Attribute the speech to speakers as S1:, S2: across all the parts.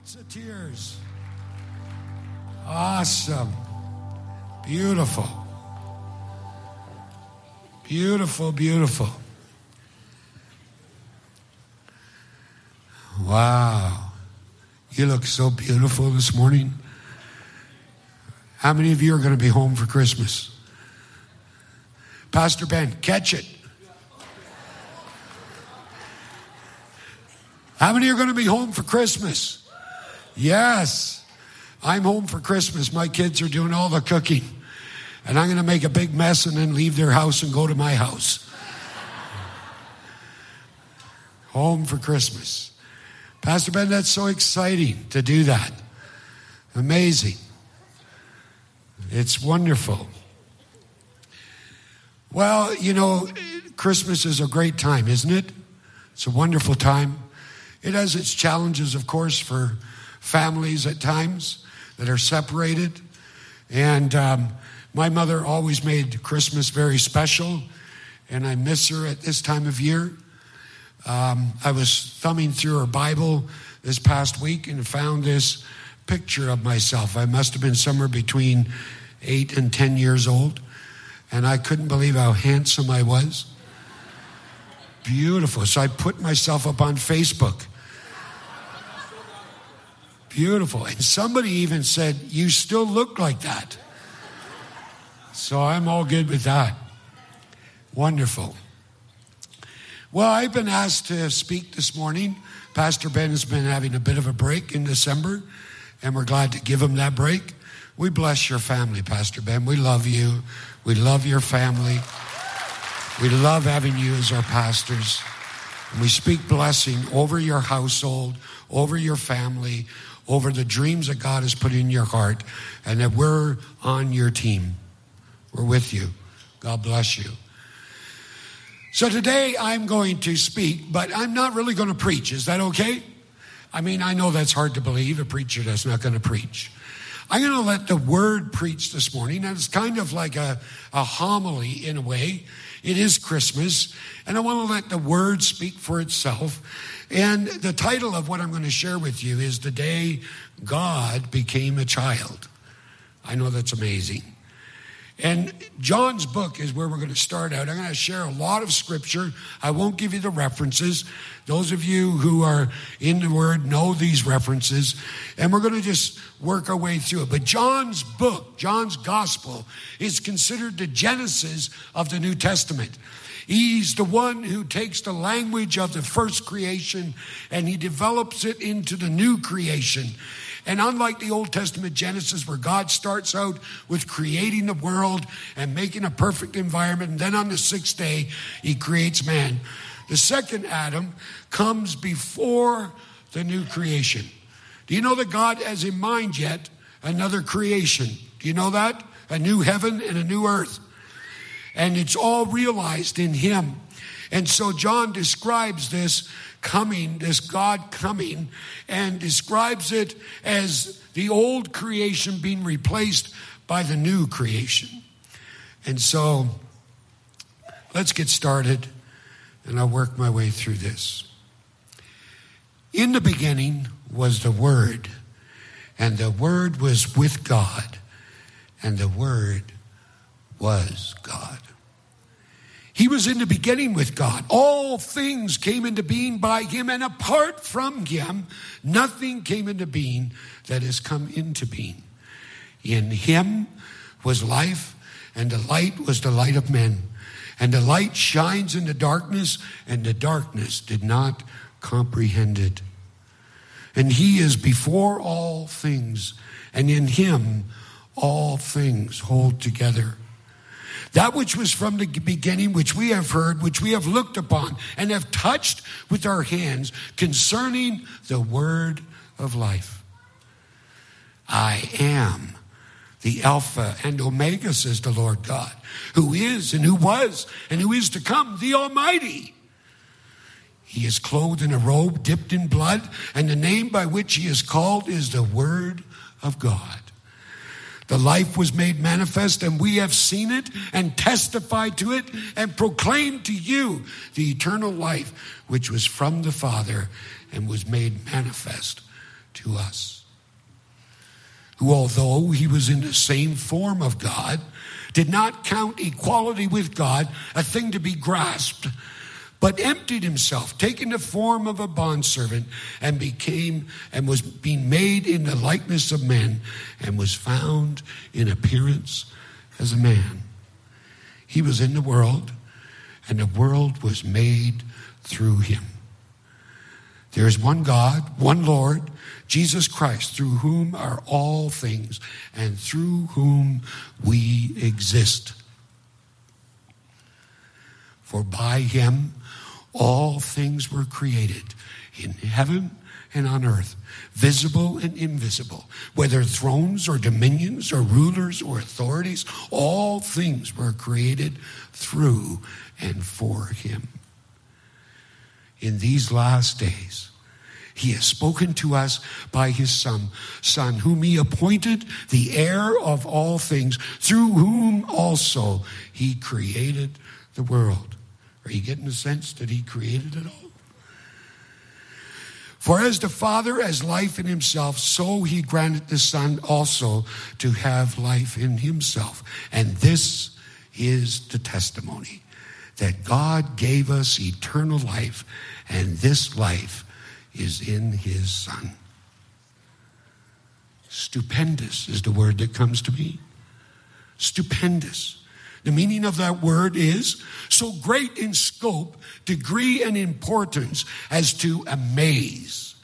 S1: Lots of tears. Awesome. Beautiful. Beautiful, beautiful. Wow. You look so beautiful this morning. How many of you are going to be home for Christmas? Pastor Ben, catch it. How many are going to be home for Christmas? Yes. I'm home for Christmas. My kids are doing all the cooking. And I'm going to make a big mess and then leave their house and go to my house. home for Christmas. Pastor Ben, that's so exciting to do that. Amazing. It's wonderful. Well, you know, Christmas is a great time, isn't it? It's a wonderful time. It has its challenges, of course, for families at times that are separated. And um, my mother always made Christmas very special, and I miss her at this time of year. Um, I was thumbing through her Bible this past week and found this picture of myself. I must have been somewhere between eight and 10 years old, and I couldn't believe how handsome I was. Beautiful. So I put myself up on Facebook. Beautiful. And somebody even said, You still look like that. So I'm all good with that. Wonderful. Well, I've been asked to speak this morning. Pastor Ben has been having a bit of a break in December, and we're glad to give him that break. We bless your family, Pastor Ben. We love you. We love your family. We love having you as our pastors. And we speak blessing over your household, over your family, over the dreams that God has put in your heart, and that we're on your team. We're with you. God bless you. So today I'm going to speak, but I'm not really going to preach. Is that okay? I mean, I know that's hard to believe, a preacher that's not going to preach. I'm going to let the word preach this morning, and it's kind of like a, a homily in a way. It is Christmas, and I want to let the word speak for itself. And the title of what I'm going to share with you is The Day God Became a Child. I know that's amazing. And John's book is where we're going to start out. I'm going to share a lot of scripture. I won't give you the references. Those of you who are in the Word know these references. And we're going to just work our way through it. But John's book, John's gospel, is considered the genesis of the New Testament. He's the one who takes the language of the first creation and he develops it into the new creation. And unlike the Old Testament Genesis, where God starts out with creating the world and making a perfect environment, and then on the sixth day, he creates man. The second Adam comes before the new creation. Do you know that God has in mind yet another creation? Do you know that? A new heaven and a new earth. And it's all realized in him. And so John describes this coming, this God coming, and describes it as the old creation being replaced by the new creation. And so let's get started, and I'll work my way through this. In the beginning was the Word, and the Word was with God, and the Word was God. He was in the beginning with God. All things came into being by him, and apart from him, nothing came into being that has come into being. In him was life, and the light was the light of men. And the light shines in the darkness, and the darkness did not comprehend it. And he is before all things, and in him all things hold together. That which was from the beginning, which we have heard, which we have looked upon, and have touched with our hands concerning the word of life. I am the Alpha and Omega, says the Lord God, who is and who was and who is to come, the Almighty. He is clothed in a robe dipped in blood, and the name by which he is called is the Word of God. The life was made manifest, and we have seen it and testified to it and proclaimed to you the eternal life which was from the Father and was made manifest to us. Who, although he was in the same form of God, did not count equality with God a thing to be grasped, but emptied himself, taking the form of a bondservant, and became and was being made in the likeness of men, and was found in appearance as a man. He was in the world, and the world was made through him. There is one God, one Lord, Jesus Christ, through whom are all things and through whom we exist. For by him all things were created in heaven and on earth, visible and invisible, whether thrones or dominions or rulers or authorities, all things were created through and for him in these last days. He has spoken to us by his Son, Son, whom he appointed the heir of all things, through whom also he created the world. Are you getting the sense that he created it all? For as the Father has life in himself, so he granted the Son also to have life in himself. And this is the testimony that God gave us eternal life, and this life is in his Son. Stupendous is the word that comes to me. Stupendous. The meaning of that word is so great in scope, degree, and importance as to amaze.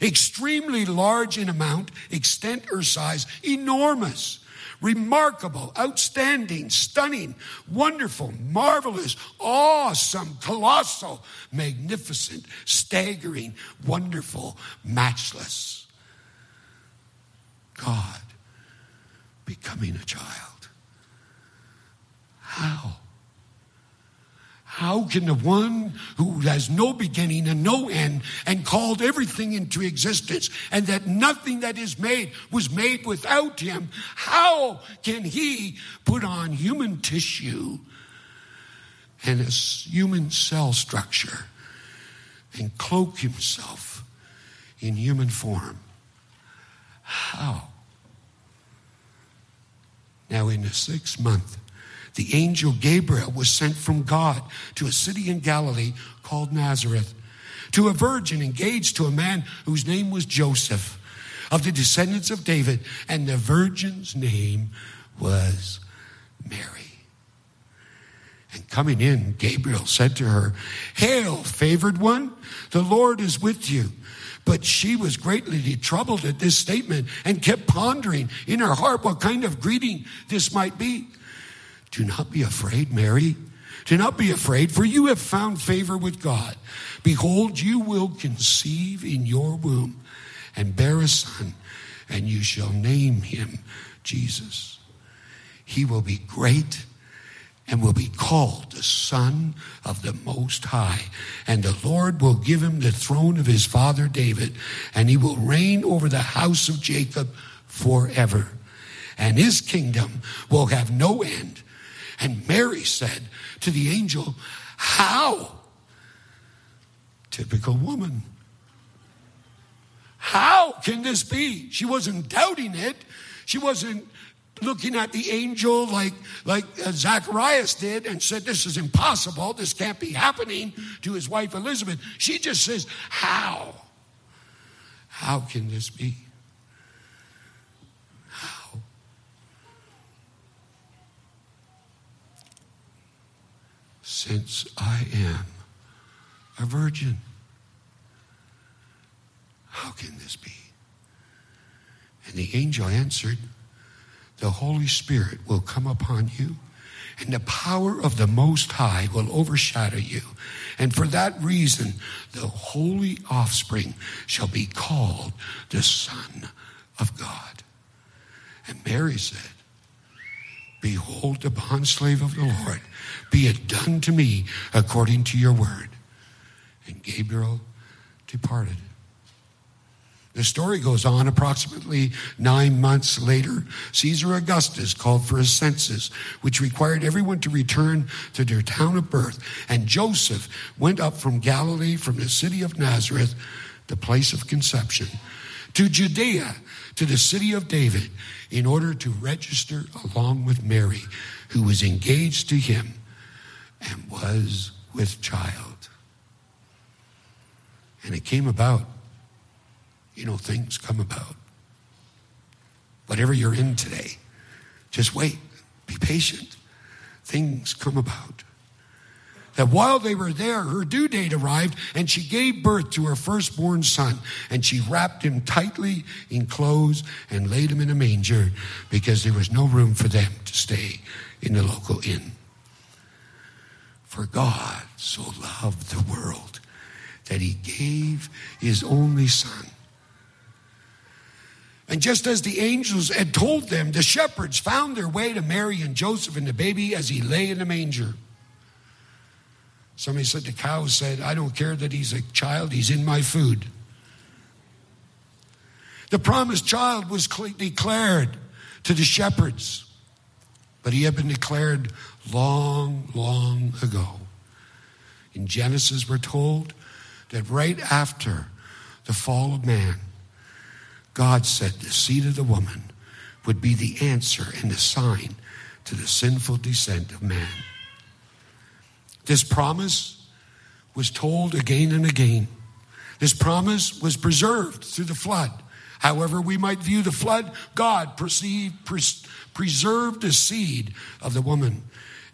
S1: Extremely large in amount, extent, or size, enormous remarkable, outstanding, stunning, wonderful, marvelous, awesome, colossal, magnificent, staggering, wonderful, matchless. God becoming a child. How? How can the one who has no beginning and no end and called everything into existence and that nothing that is made was made without him, how can he put on human tissue and a human cell structure and cloak himself in human form? How? Now, in the sixth month, the angel Gabriel was sent from God to a city in Galilee called Nazareth to a virgin engaged to a man whose name was Joseph of the descendants of David, and the virgin's name was Mary. And coming in, Gabriel said to her, Hail, favored one, the Lord is with you. But she was greatly troubled at this statement and kept pondering in her heart what kind of greeting this might be. Do not be afraid, Mary. Do not be afraid, for you have found favor with God. Behold, you will conceive in your womb and bear a son, and you shall name him Jesus. He will be great and will be called the Son of the Most High. And the Lord will give him the throne of his father David, and he will reign over the house of Jacob forever. And his kingdom will have no end and Mary said to the angel, How? Typical woman. How can this be? She wasn't doubting it. She wasn't looking at the angel like, like uh, Zacharias did and said, This is impossible. This can't be happening to his wife Elizabeth. She just says, How? How can this be? Since I am a virgin. How can this be? And the angel answered, The Holy Spirit will come upon you, and the power of the Most High will overshadow you. And for that reason, the holy offspring shall be called the Son of God. And Mary said, Behold the bondslave of the Lord. Be it done to me according to your word. And Gabriel departed. The story goes on approximately nine months later. Caesar Augustus called for a census, which required everyone to return to their town of birth. And Joseph went up from Galilee, from the city of Nazareth, the place of conception, to Judea, to the city of David, in order to register along with Mary, who was engaged to him and was with child. And it came about. You know, things come about. Whatever you're in today, just wait, be patient. Things come about that while they were there, her due date arrived and she gave birth to her firstborn son. And she wrapped him tightly in clothes and laid him in a manger because there was no room for them to stay in the local inn. For God so loved the world that he gave his only son. And just as the angels had told them, the shepherds found their way to Mary and Joseph and the baby as he lay in the manger. Somebody said the cow said, I don't care that he's a child, he's in my food. The promised child was declared to the shepherds, but he had been declared long, long ago. In Genesis, we're told that right after the fall of man, God said the seed of the woman would be the answer and the sign to the sinful descent of man. This promise was told again and again. This promise was preserved through the flood. However, we might view the flood, God perceived, pres- preserved the seed of the woman.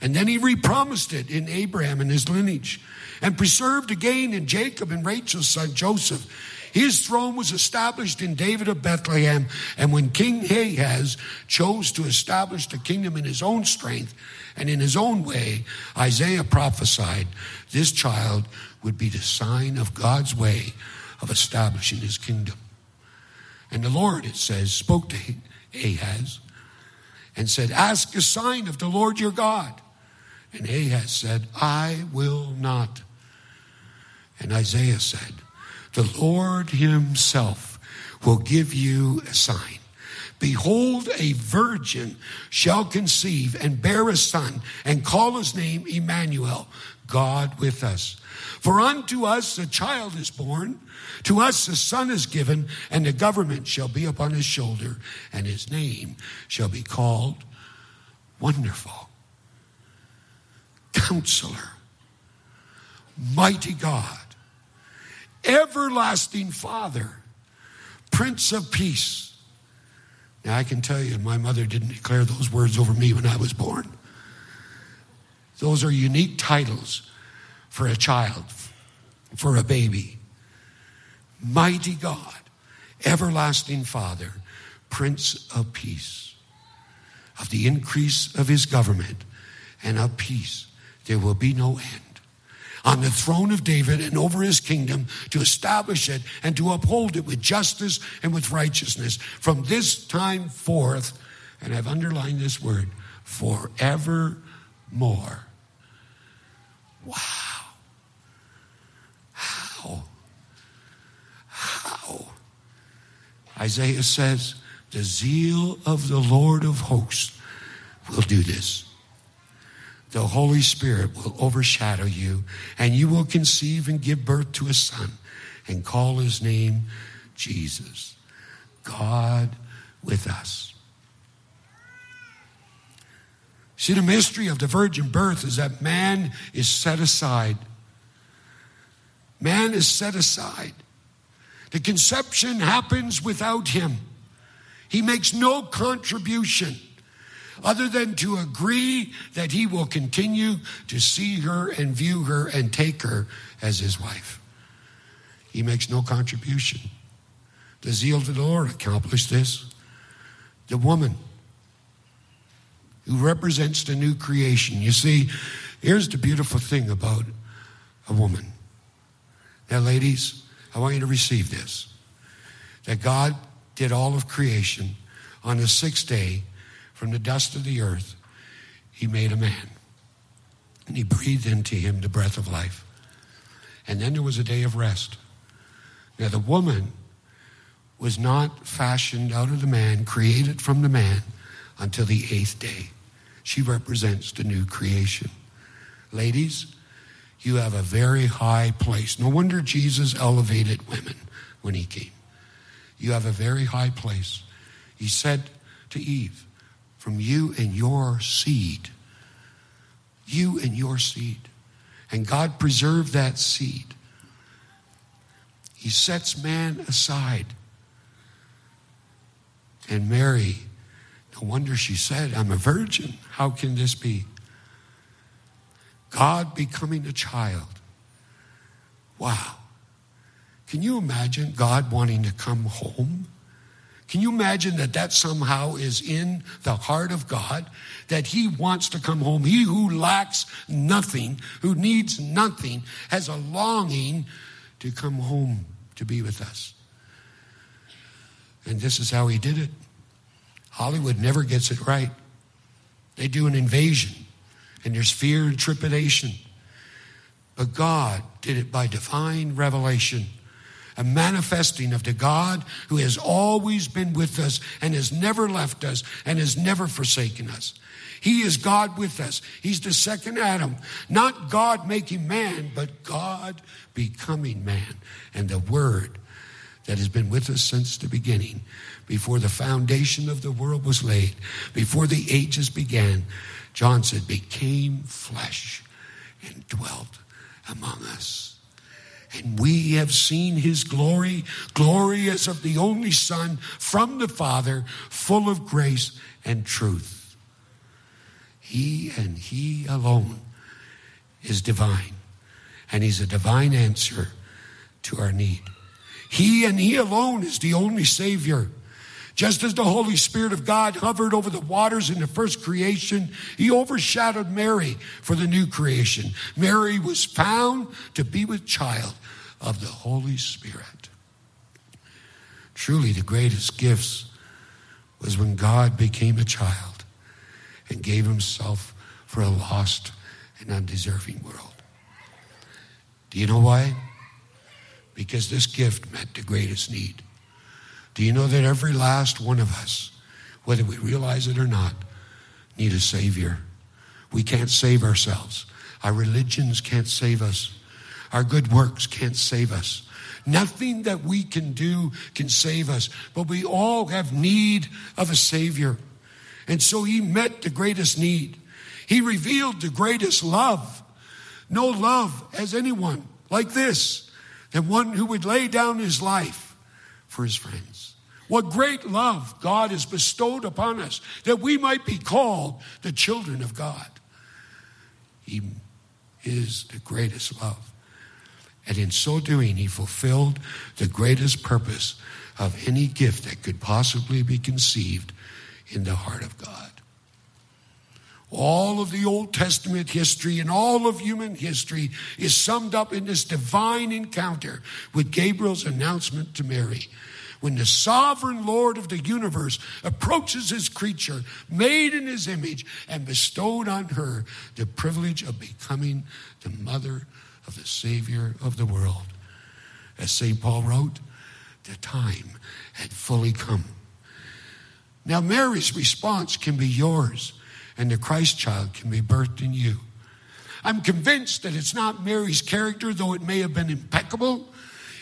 S1: And then he repromised it in Abraham and his lineage, and preserved again in Jacob and Rachel's son Joseph. His throne was established in David of Bethlehem, and when King Ahaz chose to establish the kingdom in his own strength, and in his own way, Isaiah prophesied this child would be the sign of God's way of establishing his kingdom. And the Lord, it says, spoke to Ahaz and said, Ask a sign of the Lord your God. And Ahaz said, I will not. And Isaiah said, The Lord himself will give you a sign. Behold, a virgin shall conceive and bear a son and call his name Emmanuel, God with us. For unto us a child is born, to us a son is given, and the government shall be upon his shoulder, and his name shall be called Wonderful, Counselor, Mighty God, Everlasting Father, Prince of Peace now, I can tell you, my mother didn't declare those words over me when I was born. Those are unique titles for a child, for a baby. Mighty God, everlasting Father, Prince of Peace. Of the increase of his government and of peace, there will be no end on the throne of David and over his kingdom to establish it and to uphold it with justice and with righteousness from this time forth. And I've underlined this word forevermore. Wow. How? How? Isaiah says, the zeal of the Lord of hosts will do this the Holy Spirit will overshadow you, and you will conceive and give birth to a son and call his name Jesus. God with us. See, the mystery of the virgin birth is that man is set aside. Man is set aside. The conception happens without him. He makes no contribution other than to agree that he will continue to see her and view her and take her as his wife. He makes no contribution. The zeal of the Lord accomplished this. The woman who represents the new creation. You see, here's the beautiful thing about a woman. Now, ladies, I want you to receive this that God did all of creation on the sixth day from the dust of the earth, he made a man. And he breathed into him the breath of life. And then there was a day of rest. Now, the woman was not fashioned out of the man, created from the man, until the eighth day. She represents the new creation. Ladies, you have a very high place. No wonder Jesus elevated women when he came. You have a very high place. He said to Eve, From you and your seed. You and your seed. And God preserved that seed. He sets man aside. And Mary, no wonder she said, I'm a virgin. How can this be? God becoming a child. Wow. Can you imagine God wanting to come home? Can you imagine that that somehow is in the heart of God? That He wants to come home. He who lacks nothing, who needs nothing, has a longing to come home to be with us. And this is how He did it. Hollywood never gets it right. They do an invasion, and there's fear and trepidation. But God did it by divine revelation a manifesting of the God who has always been with us and has never left us and has never forsaken us. He is God with us. He's the second Adam. Not God making man, but God becoming man. And the Word that has been with us since the beginning, before the foundation of the world was laid, before the ages began, John said, became flesh and dwelt among us and we have seen his glory, glory as of the only Son from the Father, full of grace and truth. He and he alone is divine, and he's a divine answer to our need. He and he alone is the only Savior. Just as the Holy Spirit of God hovered over the waters in the first creation, he overshadowed Mary for the new creation. Mary was found to be with child of the Holy Spirit. Truly, the greatest gifts was when God became a child and gave himself for a lost and undeserving world. Do you know why? Because this gift met the greatest need. Do you know that every last one of us, whether we realize it or not, need a Savior? We can't save ourselves. Our religions can't save us. Our good works can't save us. Nothing that we can do can save us, but we all have need of a Savior. And so He met the greatest need. He revealed the greatest love. No love as anyone like this than one who would lay down his life for his friends. What great love God has bestowed upon us that we might be called the children of God. He is the greatest love. And in so doing, he fulfilled the greatest purpose of any gift that could possibly be conceived in the heart of God. All of the Old Testament history and all of human history is summed up in this divine encounter with Gabriel's announcement to Mary when the sovereign Lord of the universe approaches his creature, made in his image, and bestowed on her the privilege of becoming the mother of the Savior of the world. As St. Paul wrote, the time had fully come. Now, Mary's response can be yours, and the Christ child can be birthed in you. I'm convinced that it's not Mary's character, though it may have been impeccable.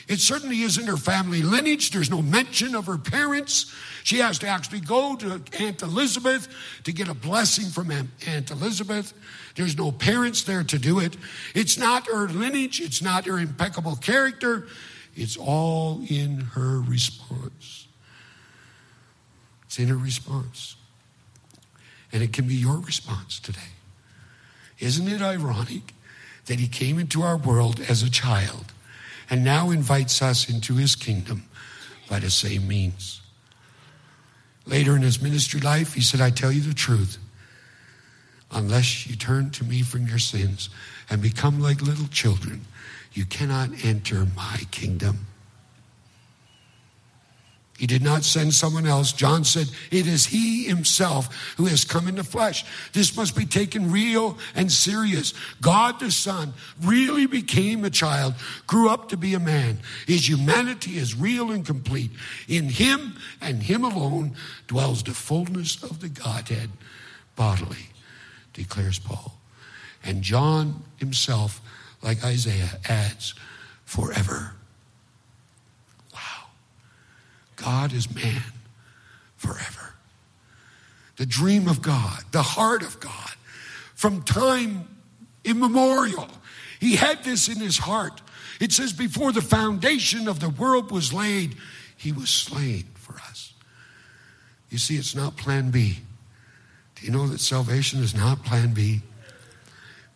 S1: It certainly isn't her family lineage. There's no mention of her parents. She has to actually go to Aunt Elizabeth to get a blessing from Aunt Elizabeth. There's no parents there to do it. It's not her lineage. It's not her impeccable character. It's all in her response. It's in her response. And it can be your response today. Isn't it ironic that he came into our world as a child? and now invites us into his kingdom by the same means. Later in his ministry life, he said, I tell you the truth. Unless you turn to me from your sins and become like little children, you cannot enter my kingdom. He did not send someone else. John said, It is He Himself who has come in the flesh. This must be taken real and serious. God the Son really became a child, grew up to be a man. His humanity is real and complete. In Him and Him alone dwells the fullness of the Godhead bodily, declares Paul. And John himself, like Isaiah, adds, forever. God is man forever. The dream of God, the heart of God, from time immemorial. He had this in his heart. It says, before the foundation of the world was laid, he was slain for us. You see, it's not plan B. Do you know that salvation is not plan B?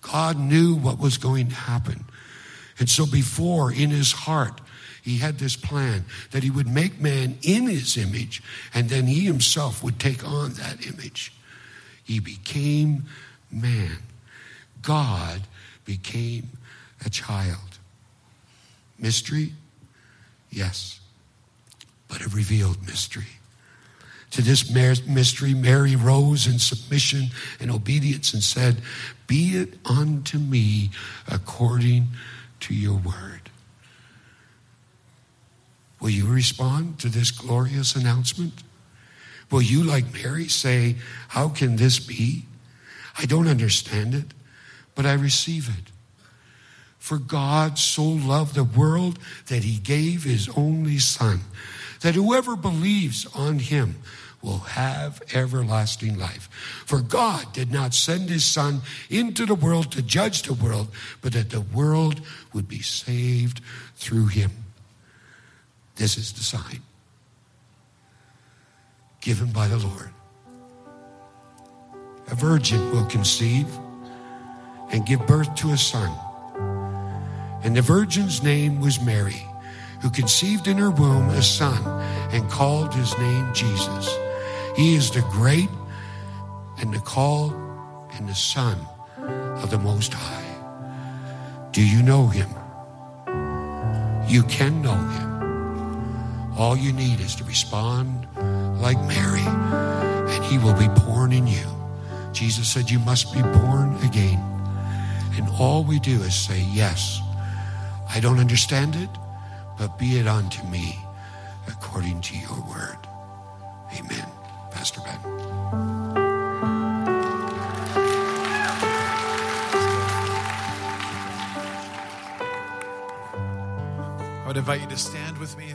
S1: God knew what was going to happen. And so, before in his heart, he had this plan that he would make man in his image, and then he himself would take on that image. He became man. God became a child. Mystery? Yes, but a revealed mystery. To this mystery, Mary rose in submission and obedience and said, Be it unto me according to your word. Will you respond to this glorious announcement? Will you, like Mary, say, How can this be? I don't understand it, but I receive it. For God so loved the world that he gave his only Son, that whoever believes on him will have everlasting life. For God did not send his Son into the world to judge the world, but that the world would be saved through him. This is the sign given by the Lord. A virgin will conceive and give birth to a son. And the virgin's name was Mary, who conceived in her womb a son and called his name Jesus. He is the great and the called and the Son of the Most High. Do you know him? You can know him. All you need is to respond like Mary, and he will be born in you. Jesus said, You must be born again. And all we do is say, Yes, I don't understand it, but be it unto me according to your word. Amen. Pastor Ben.
S2: I would invite you to stand with me.